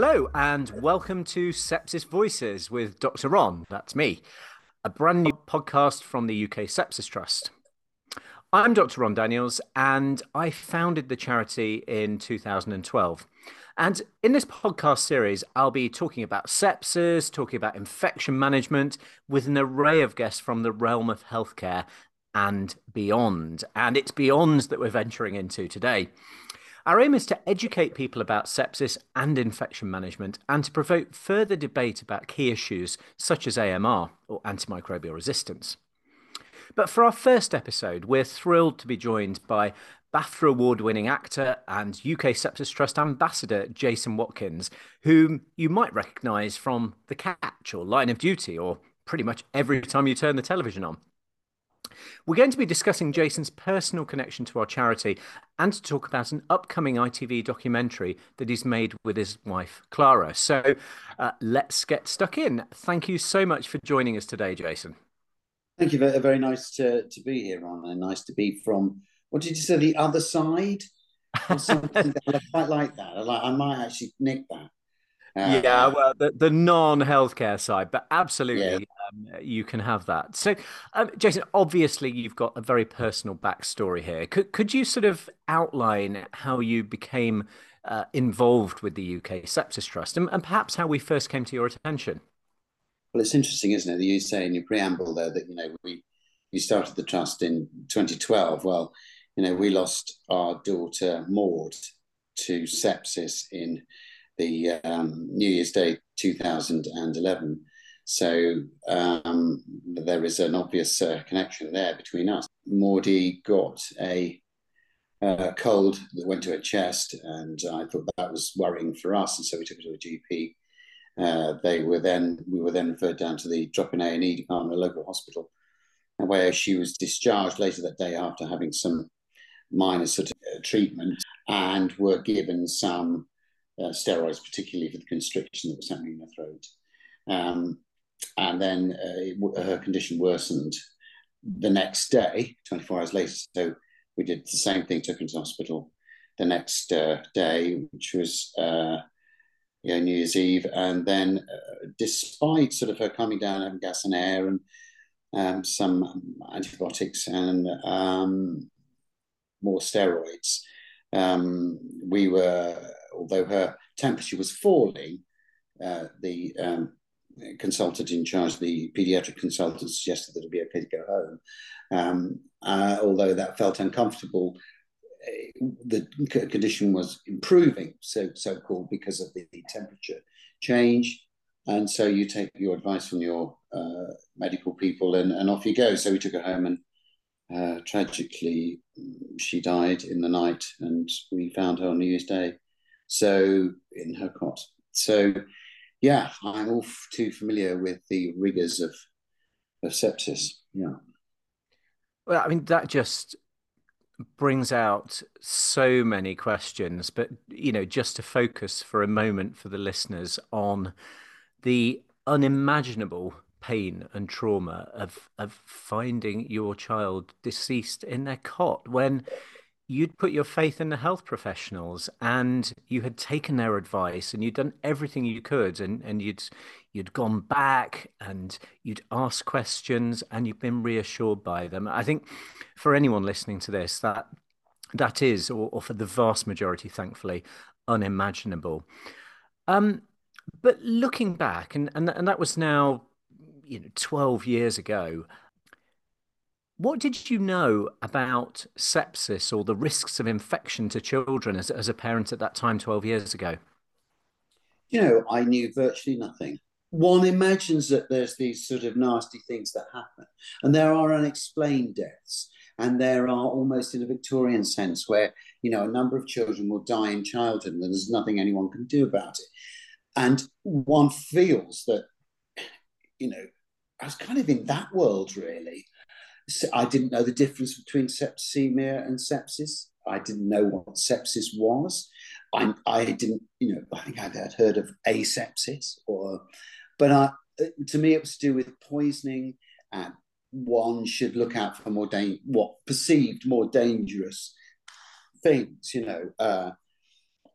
Hello, and welcome to Sepsis Voices with Dr. Ron. That's me, a brand new podcast from the UK Sepsis Trust. I'm Dr. Ron Daniels, and I founded the charity in 2012. And in this podcast series, I'll be talking about sepsis, talking about infection management with an array of guests from the realm of healthcare and beyond. And it's beyond that we're venturing into today. Our aim is to educate people about sepsis and infection management and to provoke further debate about key issues such as AMR or antimicrobial resistance. But for our first episode, we're thrilled to be joined by BAFTA award winning actor and UK Sepsis Trust ambassador Jason Watkins, whom you might recognise from The Catch or Line of Duty or pretty much every time you turn the television on. We're going to be discussing Jason's personal connection to our charity and to talk about an upcoming ITV documentary that he's made with his wife, Clara. So uh, let's get stuck in. Thank you so much for joining us today, Jason. Thank you. Very, nice to, to be here, Ron, and nice to be from, what did you say, the other side? something I quite like that. I, like, I might actually nick that. Uh, yeah, well, the, the non healthcare side, but absolutely, yeah. um, you can have that. So, um, Jason, obviously, you've got a very personal backstory here. Could could you sort of outline how you became uh, involved with the UK Sepsis Trust, and, and perhaps how we first came to your attention? Well, it's interesting, isn't it? That you say in your preamble there that you know we you started the trust in 2012. Well, you know we lost our daughter Maude to sepsis in the um, New Year's Day 2011. So um, there is an obvious uh, connection there between us. Maudie got a uh, cold that went to her chest, and I thought that was worrying for us, and so we took her to a GP. Uh, they were then we were then referred down to the drop-in A and E department, a local hospital, where she was discharged later that day after having some minor sort of uh, treatment, and were given some uh, steroids, particularly for the constriction that was happening in her throat. Um, and then uh, her condition worsened the next day, 24 hours later. So we did the same thing, took her to hospital the next uh, day, which was uh, you know, New Year's Eve. And then, uh, despite sort of her coming down, having gas and air and um, some antibiotics and um, more steroids, um, we were although her temperature was falling, uh, the um, consultant in charge, the pediatric consultant, suggested that it'd be okay to go home. Um, uh, although that felt uncomfortable, uh, the condition was improving, so so called because of the, the, temperature change. And so you take your advice from your uh, medical people, and, and off you go. So we took her home, and uh, tragically, she died in the night, and we found her on New Year's Day. So in her cot. So yeah, I'm all too familiar with the rigors of of sepsis. Yeah. Well, I mean that just brings out so many questions, but you know, just to focus for a moment for the listeners on the unimaginable pain and trauma of of finding your child deceased in their cot when you'd put your faith in the health professionals and you had taken their advice and you'd done everything you could and, and you'd you'd gone back and you'd asked questions and you've been reassured by them. I think for anyone listening to this, that that is, or, or for the vast majority, thankfully, unimaginable. Um, but looking back, and, and and that was now, you know, twelve years ago. What did you know about sepsis or the risks of infection to children as, as a parent at that time, 12 years ago? You know, I knew virtually nothing. One imagines that there's these sort of nasty things that happen, and there are unexplained deaths, and there are almost in a Victorian sense where, you know, a number of children will die in childhood and there's nothing anyone can do about it. And one feels that, you know, I was kind of in that world really I didn't know the difference between septicemia and sepsis. I didn't know what sepsis was. I, I didn't, you know, I think I had heard of asepsis, or, but I, to me, it was to do with poisoning, and one should look out for more da- what perceived more dangerous things, you know. Uh,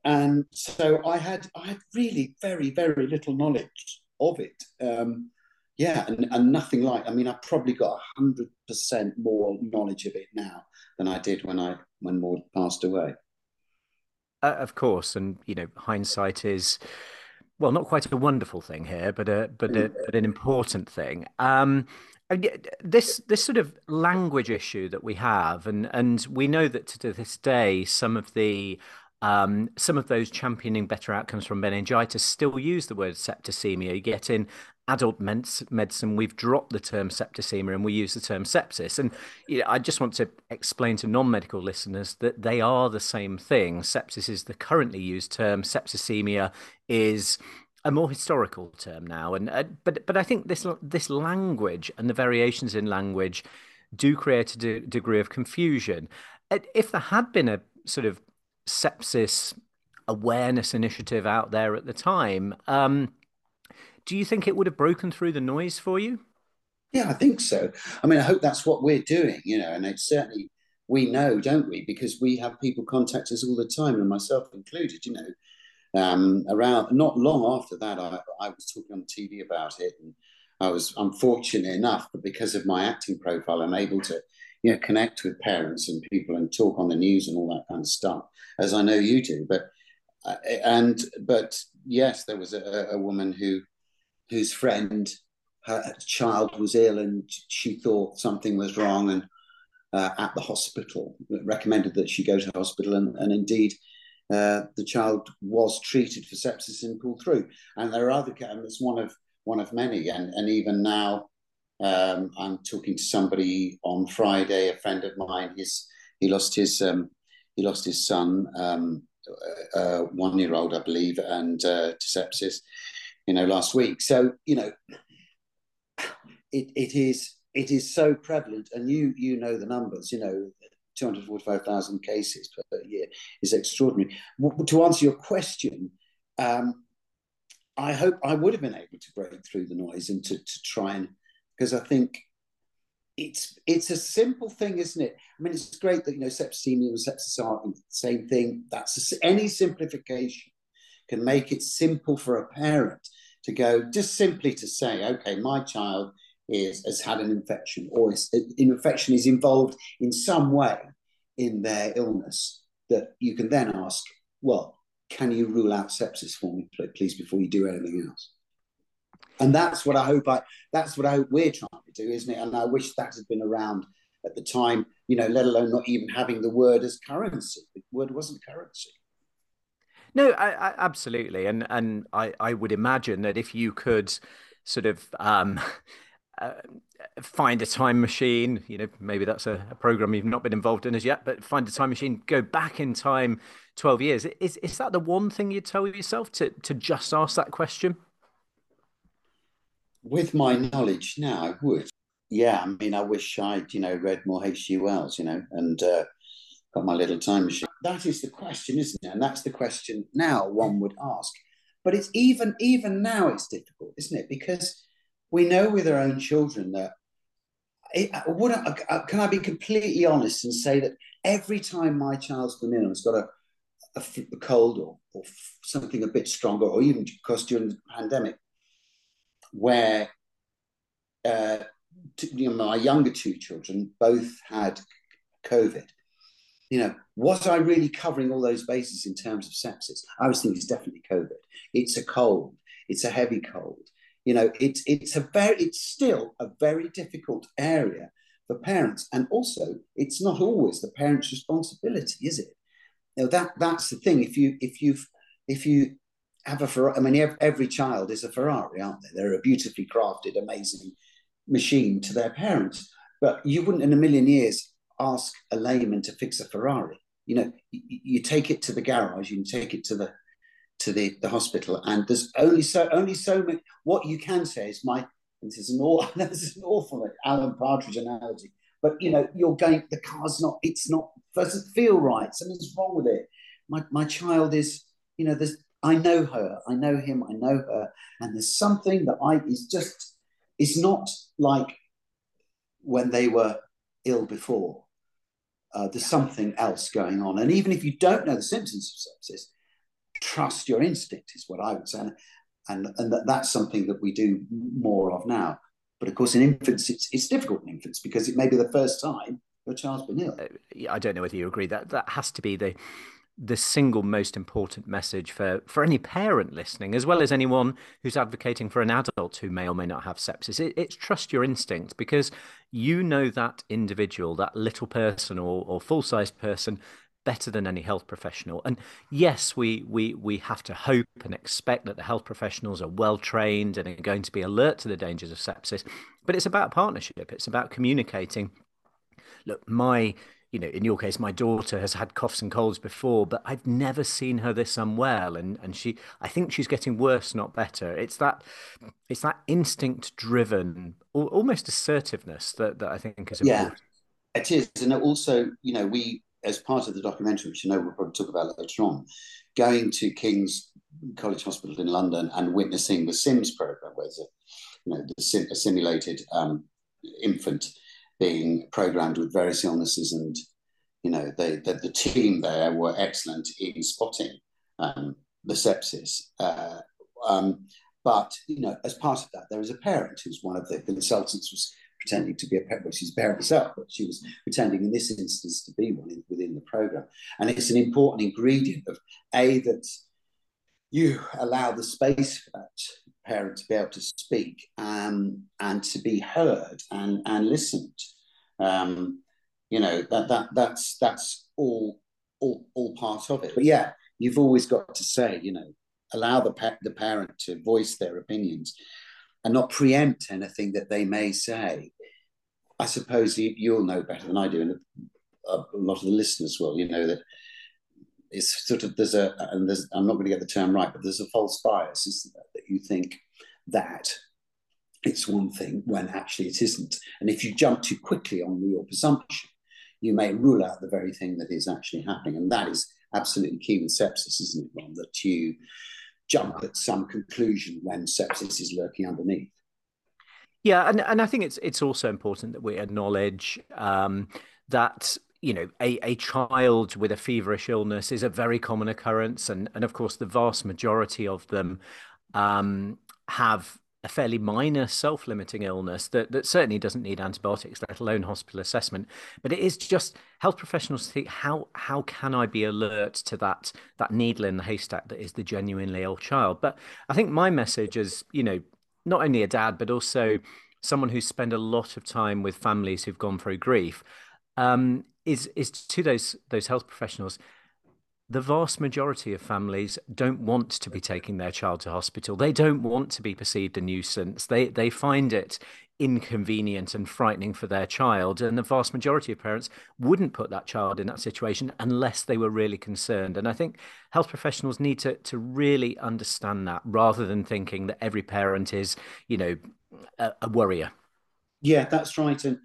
and so I had I had really very very little knowledge of it. Um, yeah, and, and nothing like. I mean, I've probably got hundred percent more knowledge of it now than I did when I when Maude passed away. Uh, of course, and you know, hindsight is well, not quite a wonderful thing here, but a but a, mm. but an important thing. Um, this this sort of language issue that we have, and and we know that to this day, some of the um, some of those championing better outcomes from meningitis still use the word septicemia. You get in adult medicine, we've dropped the term septicemia and we use the term sepsis. And you know, I just want to explain to non-medical listeners that they are the same thing. Sepsis is the currently used term. Septicemia is a more historical term now. And uh, but but I think this this language and the variations in language do create a de- degree of confusion. If there had been a sort of sepsis awareness initiative out there at the time. Um, do you think it would have broken through the noise for you? Yeah, I think so. I mean, I hope that's what we're doing, you know, and it's certainly we know, don't we? Because we have people contact us all the time, and myself included, you know. Um, around not long after that, I, I was talking on TV about it, and I was unfortunate enough, but because of my acting profile, I'm able to, you know, connect with parents and people and talk on the news and all that kind of stuff, as I know you do. But uh, and but yes, there was a, a woman who whose friend, her child was ill and she thought something was wrong and uh, at the hospital recommended that she go to hospital and, and indeed uh, the child was treated for sepsis and pulled through. And there are other, and it's one of one of many. And, and even now, um, I'm talking to somebody on Friday, a friend of mine. His he lost his um, he lost his son, um, uh, one year old, I believe, and uh, to sepsis you know, last week. So, you know, it, it is it is so prevalent, and you you know the numbers. You know, two hundred forty five thousand cases per year is extraordinary. To answer your question, um, I hope I would have been able to break through the noise and to, to try and because I think it's it's a simple thing, isn't it? I mean, it's great that you know septicemia and sepsis are the same thing. That's a, any simplification can make it simple for a parent to go just simply to say, okay, my child is has had an infection or is, an infection is involved in some way in their illness that you can then ask, well, can you rule out sepsis for me, please, before you do anything else? And that's what I hope I that's what I hope we're trying to do, isn't it? And I wish that had been around at the time, you know, let alone not even having the word as currency. The word wasn't currency. No, I, I, absolutely, and and I, I would imagine that if you could sort of um, uh, find a time machine, you know, maybe that's a, a, program you've not been involved in as yet, but find a time machine, go back in time twelve years. Is is that the one thing you'd tell yourself to to just ask that question? With my knowledge now, I would. Yeah, I mean, I wish I'd you know read more H.G. Wells, you know, and. Uh, got my little time machine. That is the question, isn't it? And that's the question now one would ask. But it's even even now it's difficult, isn't it? Because we know with our own children that it, would I, uh, can I be completely honest and say that every time my child's been in and has got a, a, a cold or, or something a bit stronger, or even because during the pandemic, where uh, you know, my younger two children both had COVID, you know, was I really covering all those bases in terms of sepsis? I was thinking it's definitely COVID. It's a cold. It's a heavy cold. You know, it's it's a very it's still a very difficult area for parents, and also it's not always the parent's responsibility, is it? Know, that that's the thing. If you if you've if you have a Ferrari, I mean, every child is a Ferrari, aren't they? They're a beautifully crafted, amazing machine to their parents. But you wouldn't in a million years ask a layman to fix a Ferrari. You know, you, take it to the garage, you take it to the to the, the hospital, and there's only so only so many. What you can say is my this is an awful this is an awful Alan Partridge analogy, but you know you're going the car's not it's not doesn't feel right. Something's wrong with it. My my child is you know there's I know her, I know him, I know her, and there's something that I is just is not like when they were ill before. Uh, there's something else going on. And even if you don't know the symptoms of sepsis, trust your instinct is what I would say, and and, and that, that's something that we do more of now. But of course, in infants, it's it's difficult in infants because it may be the first time your child's been ill. Uh, I don't know whether you agree that that has to be the the single most important message for, for any parent listening, as well as anyone who's advocating for an adult who may or may not have sepsis. It, it's trust your instinct because you know that individual, that little person or, or full sized person better than any health professional. And yes, we we we have to hope and expect that the health professionals are well trained and are going to be alert to the dangers of sepsis. But it's about partnership. It's about communicating. Look, my you know, in your case, my daughter has had coughs and colds before, but I've never seen her this unwell, and and she, I think she's getting worse, not better. It's that, it's that instinct-driven, almost assertiveness that that I think is important. Yeah, it is, and also, you know, we as part of the documentary, which I know we'll probably talk about later on, going to King's College Hospital in London and witnessing the SIMS program, where there's a, you know, the sim- a simulated um, infant being programmed with various illnesses and you know they, the, the team there were excellent in spotting um, the sepsis uh, um, but you know as part of that there is a parent who's one of the consultants was pretending to be a parent well, she's a parent herself but she was pretending in this instance to be one in, within the program. And it's an important ingredient of a that you allow the space for that parent to be able to speak um, and to be heard and, and listened. Um, you know that that that's that's all all all part of it. But yeah, you've always got to say, you know, allow the pa- the parent to voice their opinions and not preempt anything that they may say. I suppose you, you'll know better than I do, and a, a lot of the listeners will. You know that it's sort of there's a and there's I'm not going to get the term right, but there's a false bias, isn't there? You think that it's one thing when actually it isn't. And if you jump too quickly on your presumption, you may rule out the very thing that is actually happening. And that is absolutely key with sepsis, isn't it, Ron? That you jump at some conclusion when sepsis is lurking underneath. Yeah, and, and I think it's it's also important that we acknowledge um, that you know, a, a child with a feverish illness is a very common occurrence. And, and of course, the vast majority of them um, have a fairly minor self-limiting illness that, that certainly doesn't need antibiotics, let alone hospital assessment. But it is just health professionals think how how can I be alert to that that needle in the haystack that is the genuinely ill child. But I think my message is, you know, not only a dad but also someone who's spent a lot of time with families who've gone through grief um, is is to those those health professionals. The vast majority of families don't want to be taking their child to hospital. They don't want to be perceived a nuisance. They they find it inconvenient and frightening for their child. And the vast majority of parents wouldn't put that child in that situation unless they were really concerned. And I think health professionals need to to really understand that rather than thinking that every parent is, you know, a, a worrier. Yeah, that's right. And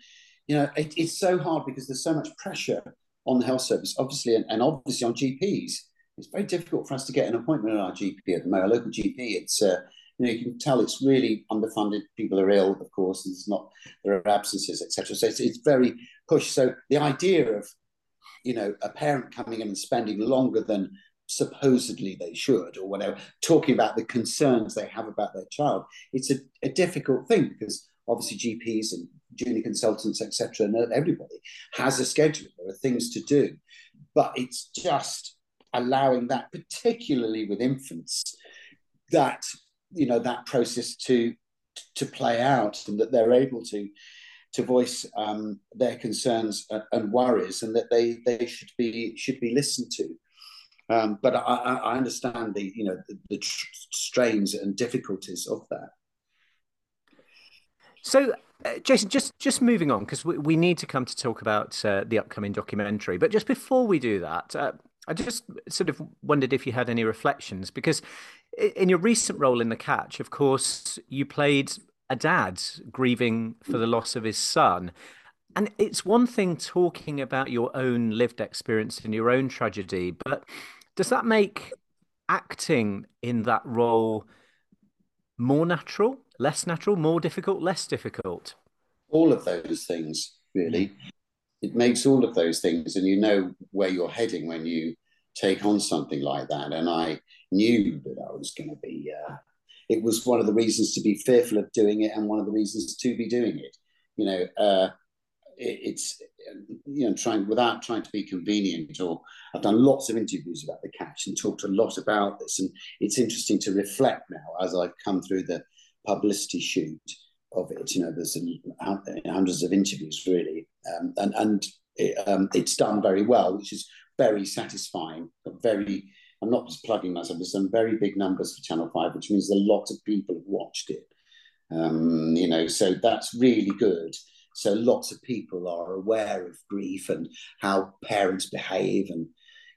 you know, it, it's so hard because there's so much pressure on the health service, obviously, and, and, obviously on GPs. It's very difficult for us to get an appointment at our GP at the moment. Our local GP, it's uh, you know you can tell it's really underfunded. People are ill, of course. and There's not there are absences, etc. So it's, it's very pushed. So the idea of you know a parent coming in and spending longer than supposedly they should or whatever, talking about the concerns they have about their child, it's a, a difficult thing because obviously GPs and junior consultants, etc., and everybody has a schedule. There are things to do, but it's just allowing that, particularly with infants, that you know that process to to play out, and that they're able to to voice um, their concerns and worries, and that they they should be should be listened to. Um, but I, I, understand the you know the, the strains and difficulties of that. So, uh, Jason, just just moving on because we, we need to come to talk about uh, the upcoming documentary. But just before we do that, uh, I just sort of wondered if you had any reflections because in your recent role in the Catch, of course, you played a dad grieving for the loss of his son. And it's one thing talking about your own lived experience and your own tragedy, but does that make acting in that role more natural? Less natural, more difficult, less difficult? All of those things, really. It makes all of those things, and you know where you're heading when you take on something like that. And I knew that I was going to be, uh, it was one of the reasons to be fearful of doing it and one of the reasons to be doing it. You know, uh, it, it's, you know, trying without trying to be convenient or I've done lots of interviews about the catch and talked a lot about this. And it's interesting to reflect now as I've come through the publicity shoot of it. You know, there's hundreds of interviews really. Um, and, and it, um, it's done very well, which is very satisfying. Very, I'm not just plugging myself. There's some very big numbers for Channel Five, which means a lot of people have watched it. Um, you know, so that's really good. So lots of people are aware of grief and how parents behave, and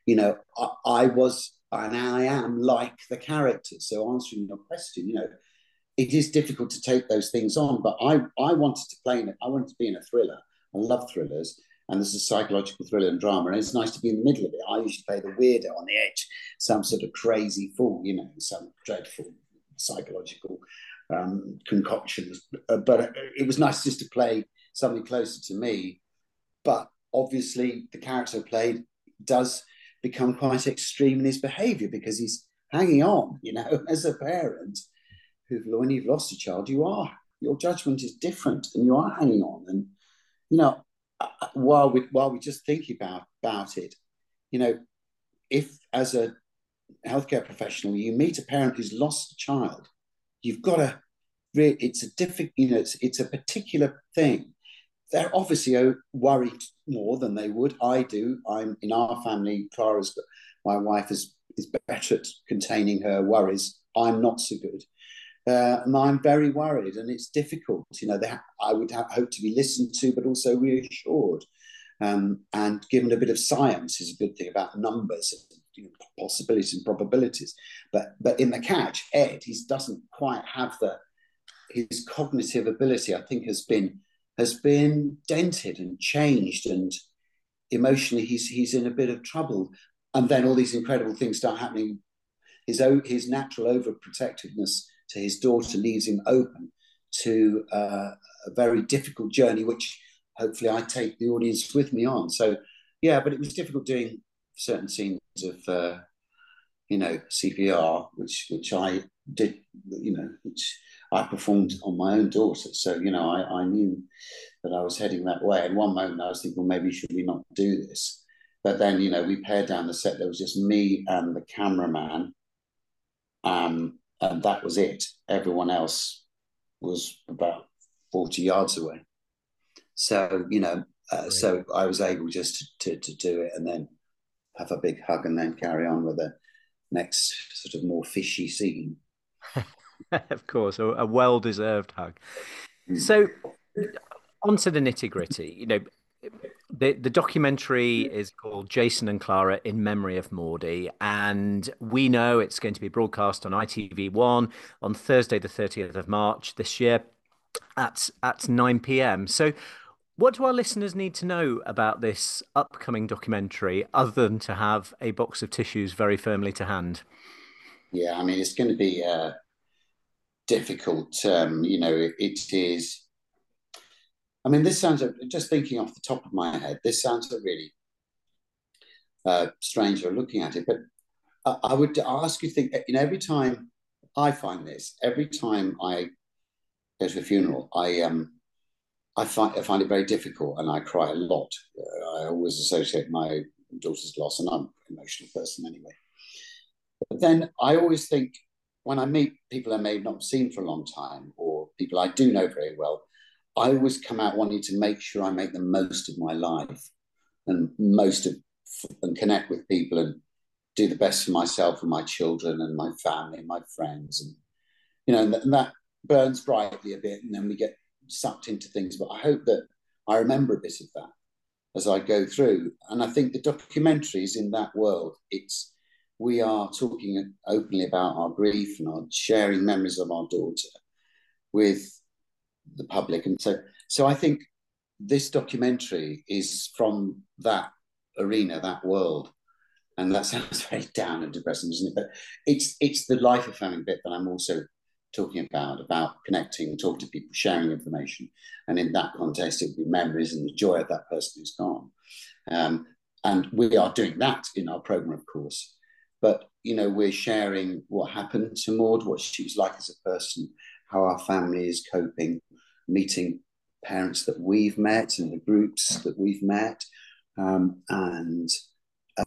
you know, I, I was and I am like the characters. So answering your question, you know, it is difficult to take those things on, but I I wanted to play in it. I wanted to be in a thriller. I love thrillers, and there's a psychological thriller and drama, and it's nice to be in the middle of it. I usually play the weirdo on the edge, some sort of crazy fool, you know, some dreadful psychological um, concoctions. Uh, but it was nice just to play something closer to me. But obviously, the character played does become quite extreme in his behaviour because he's hanging on, you know, as a parent. Who, when you've lost a child, you are your judgment is different, and you are hanging on, and you know uh, uh, while we while we just think about about it, you know, if as a healthcare professional you meet a parent who's lost a child, you've got to. It's a difficult, you know, it's it's a particular thing. They're obviously oh, worried more than they would. I do. I'm in our family. Clara's, my wife is is better at containing her worries. I'm not so good. Uh, and I'm very worried, and it's difficult. You know, ha- I would ha- hope to be listened to, but also reassured. Um, and given a bit of science is a good thing about numbers, you know, possibilities and probabilities. But but in the catch, Ed, he doesn't quite have the his cognitive ability. I think has been has been dented and changed, and emotionally he's he's in a bit of trouble. And then all these incredible things start happening. His own, his natural overprotectiveness to his daughter leaves him open to uh, a very difficult journey, which hopefully I take the audience with me on. So, yeah, but it was difficult doing certain scenes of, uh, you know, CPR, which which I did, you know, which I performed on my own daughter. So, you know, I, I knew that I was heading that way. And one moment I was thinking, well, maybe should we not do this? But then, you know, we pared down the set. There was just me and the cameraman. Um, and that was it. Everyone else was about 40 yards away. So, you know, uh, so I was able just to, to, to, do it and then have a big hug and then carry on with the next sort of more fishy scene. of course, a, a well deserved hug. Mm. So, on to the nitty gritty. You know, the the documentary is called Jason and Clara in Memory of Maudie, and we know it's going to be broadcast on ITV1 on Thursday, the 30th of March this year at at 9 p.m. So, what do our listeners need to know about this upcoming documentary other than to have a box of tissues very firmly to hand? Yeah, I mean, it's going to be uh, difficult. Um, you know, it is I mean, this sounds just thinking off the top of my head. This sounds a really uh, strange way looking at it, but I, I would ask you to think. You know, every time I find this, every time I go to a funeral, I um, I find I find it very difficult, and I cry a lot. Uh, I always associate my daughter's loss, and I'm an emotional person anyway. But then I always think when I meet people I may not have seen for a long time, or people I do know very well, I always come out wanting to make sure I make the most of my life and most of and connect with people and do the best for myself and my children and my family and my friends. And you know and, and that burns brightly a bit and then we get sucked into things. But I hope that I remember a bit of that as I go through. And I think the documentaries in that world. It's we are talking openly about our grief and our sharing memories of our daughter with the public. And so, so I think this documentary is from that arena, that world. And that sounds very down and depressing, doesn't it? But it's it's the life affirming bit that I'm also talking about, about connecting, talking to people, sharing information. And in that context, it would be memories and the joy of that person who's gone. Um, and we are doing that in our program, of course. But you know, we're sharing what happened to Maude, what she was like as a person, how our family is coping, meeting parents that we've met and the groups that we've met, um, and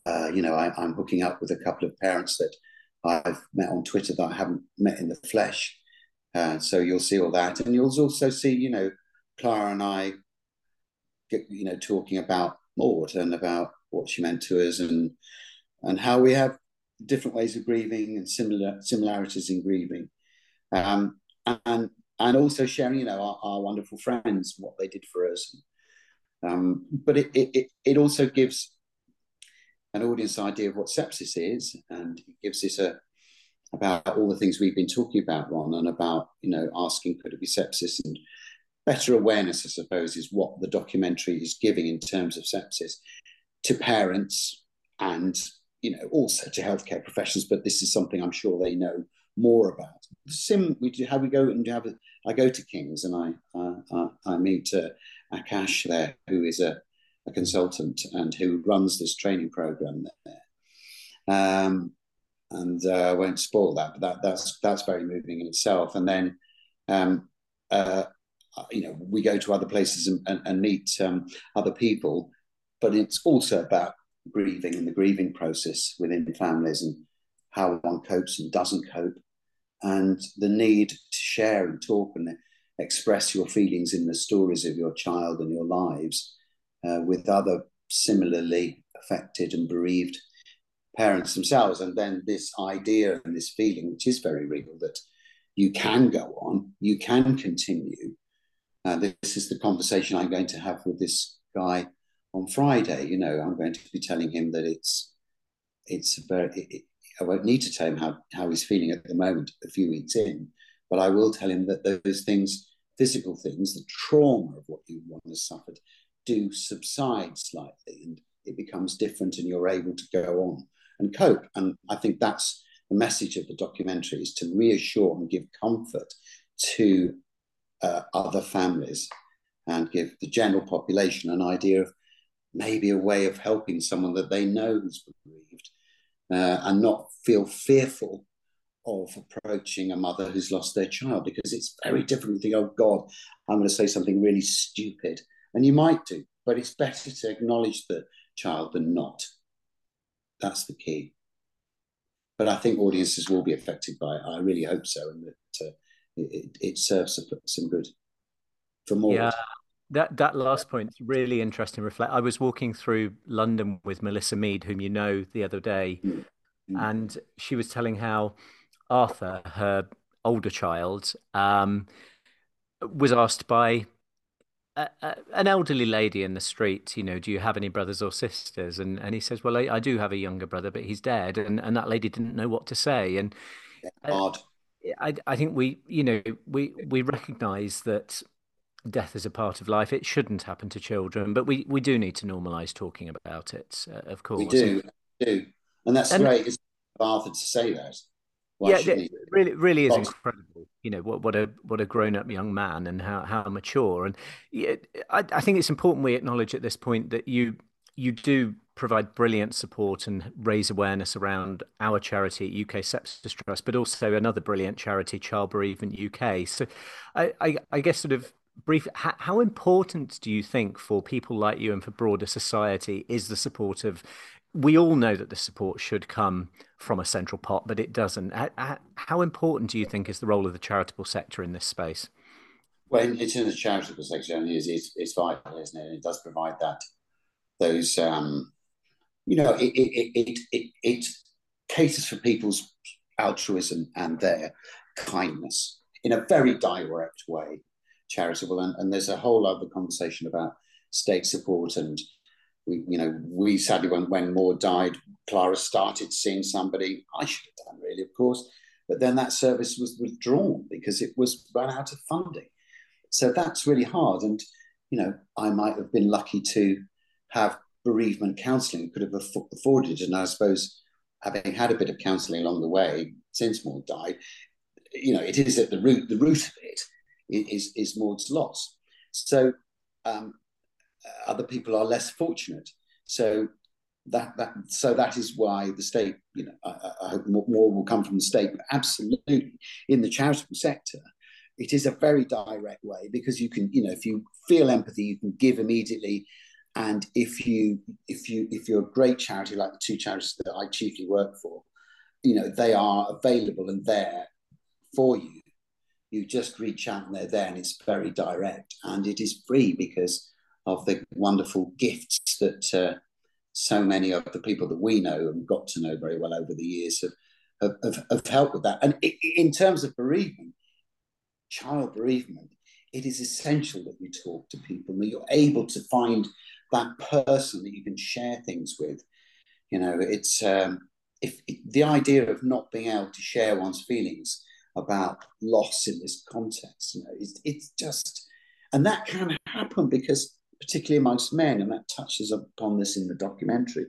uh, you know, I, am hooking up with a couple of parents that I've met on Twitter that I haven't met in the flesh. Uh, so you'll see all that, and you'll also see, you know, Clara and I, get, you know, talking about Maude and about what she meant to us, and and how we have different ways of grieving and similar similarities in grieving, um, and and also sharing, you know, our, our, wonderful friends what they did for us. Um, but it, it it also gives an audience idea of what sepsis is, and it gives us a about all the things we've been talking about, Ron, and about you know asking could it be sepsis and better awareness, I suppose, is what the documentary is giving in terms of sepsis to parents and you know also to healthcare professionals. But this is something I'm sure they know more about. Sim, we do how we go and have. A, I go to Kings and I uh, I, I meet uh, Akash there, who is a a consultant and who runs this training program there. Um, and uh, I won't spoil that, but that, that's that's very moving in itself. And then, um, uh, you know, we go to other places and, and, and meet um, other people, but it's also about grieving and the grieving process within families and how one copes and doesn't cope, and the need to share and talk and express your feelings in the stories of your child and your lives uh, with other similarly affected and bereaved parents themselves. And then this idea and this feeling, which is very real, that you can go on, you can continue. Uh, this is the conversation I'm going to have with this guy on Friday. You know, I'm going to be telling him that it's it's very. It, I won't need to tell him how, how he's feeling at the moment, a few weeks in, but I will tell him that those things, physical things, the trauma of what you one has suffered, do subside slightly and it becomes different and you're able to go on and cope. And I think that's the message of the documentary is to reassure and give comfort to uh, other families and give the general population an idea of maybe a way of helping someone that they know who's bereaved uh, and not feel fearful of approaching a mother who's lost their child because it's very different to think, oh God, I'm going to say something really stupid and you might do, but it's better to acknowledge the child than not. That's the key. But I think audiences will be affected by it. I really hope so, and that uh, it, it, serves some good for more. Yeah, that that last point is really interesting. Reflect. I was walking through London with Melissa Mead, whom you know, the other day, mm. and she was telling how Arthur, her older child, um, was asked by a, an elderly lady in the street, you know, do you have any brothers or sisters? And and he says, well, I, I do have a younger brother, but he's dead. And and that lady didn't know what to say. And odd. I I think we you know we we recognise that death is a part of life. It shouldn't happen to children, but we we do need to normalise talking about it. Uh, of course, we do, we do, and that's and, great. It's Arthur to say that. Why yeah, it really, really is incredible. You know what, what a what a grown up young man and how how mature. And yeah, I, I think it's important we acknowledge at this point that you you do provide brilliant support and raise awareness around our charity UK Sepsis Trust, but also another brilliant charity, Child Bereavement UK. So, I, I, I guess sort of brief, how, how, important do you think for people like you and for broader society is the support of we all know that the support should come from a central pot, but it doesn't. How important do you think is the role of the charitable sector in this space? Well, it's in the charitable sector, and it's, it's, it's vital, isn't it? It does provide that those, um, you know, it it, it it it caters for people's altruism and their kindness in a very direct way, charitable, and, and there's a whole other conversation about state support and we, you know, we sadly when when Maude died, Clara started seeing somebody. I should have done really, of course, but then that service was withdrawn because it was run out of funding. So that's really hard. And you know, I might have been lucky to have bereavement counselling, could have afforded. And I suppose having had a bit of counselling along the way since Maude died, you know, it is at the root. The root of it is is Maude's loss. So um, other people are less fortunate. So that that so that is why the state, you know, I, I hope more, will come from the state, but absolutely in the charitable sector, it is a very direct way because you can, you know, if you feel empathy, you can give immediately. And if you if you if you're a great charity like the two charities that I chiefly work for, you know, they are available and there for you. You just reach out and they're there, and it's very direct, and it is free because of the wonderful gifts that uh, so many of the people that we know and got to know very well over the years have, have, have, have helped with that. And in terms of bereavement, child bereavement, it is essential that you talk to people, that you're able to find that person that you can share things with. You know, it's um, if the idea of not being able to share one's feelings about loss in this context, you know, it's, it's just, and that can happen because particularly amongst men, and that touches upon this in the documentary,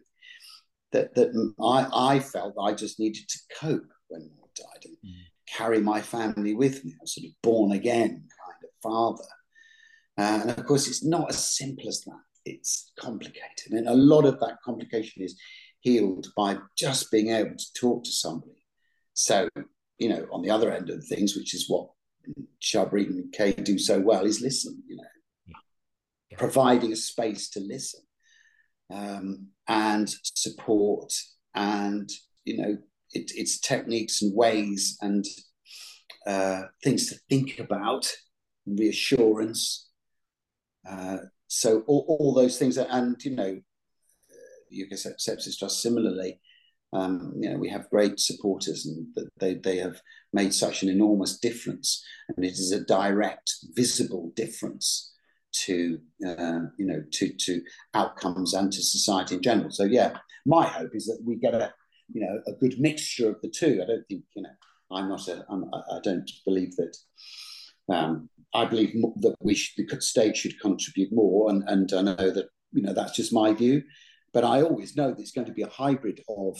that, that I, I felt I just needed to cope when Maude died and mm. carry my family with me. I was sort of born again kind of father. Uh, and of course, it's not as simple as that. It's complicated. And a lot of that complication is healed by just being able to talk to somebody. So, you know, on the other end of things, which is what Shabri and Kay do so well, is listen, you know, yeah. providing a space to listen um, and support and you know it, it's techniques and ways and uh, things to think about reassurance uh, so all, all, those things are, and you know UK Sepsis Trust similarly um, you know we have great supporters and they, they have made such an enormous difference and it is a direct visible difference to uh, you know to to outcomes and to society in general. So yeah, my hope is that we get a you know a good mixture of the two. I don't think you know I'm not a I'm, I don't believe that. Um, I believe that we should, the state should contribute more, and and I know that you know that's just my view, but I always know that it's going to be a hybrid of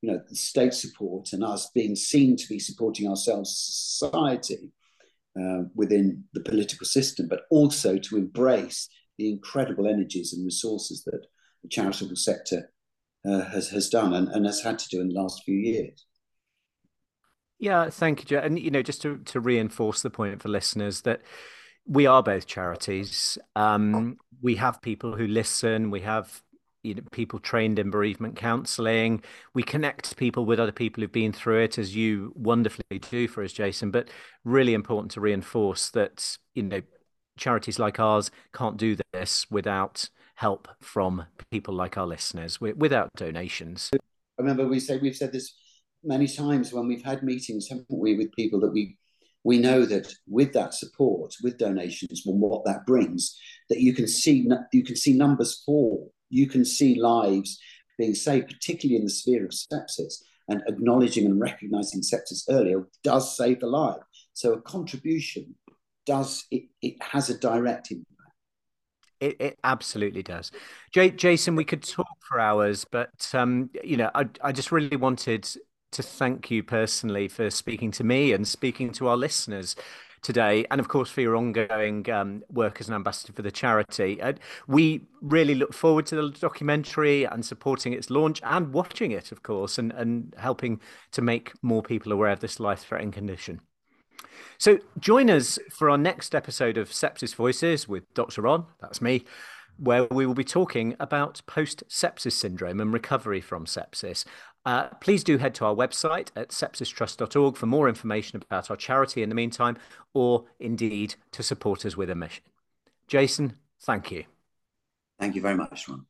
you know the state support and us being seen to be supporting ourselves as a society uh, within the political system, but also to embrace the incredible energies and resources that the charitable sector uh, has, has done and, and has had to do in the last few years. Yeah, thank you, Joe. And you know, just to, to reinforce the point for listeners that we are both charities. Um, we have people who listen. We have you know, people trained in bereavement counselling. We connect people with other people who've been through it, as you wonderfully do for us, Jason. But really important to reinforce that you know charities like ours can't do this without help from people like our listeners, without donations. I remember we say we've said this many times when we've had meetings, haven't we, with people that we we know that with that support, with donations, and what that brings, that you can see you can see numbers fall you can see lives being saved, particularly in the sphere of sepsis. And acknowledging and recognizing sepsis earlier does save the life. So a contribution does it, it has a direct impact. It, it absolutely does. J- Jason, we could talk for hours, but um, you know, I, I just really wanted to thank you personally for speaking to me and speaking to our listeners today, and of course for your ongoing um, work as an ambassador for the charity. Uh, we really look forward to the documentary and supporting its launch and watching it, of course, and, and helping to make more people aware of this life threatening condition. So join us for our next episode of Sepsis Voices with Dr. Ron, that's me, where we will be talking about post sepsis syndrome and recovery from sepsis. Uh, please do head to our website at sepsistrust.org for more information about our charity in the meantime, or indeed to support us with a mission. Jason, thank you. Thank you very much, Ron.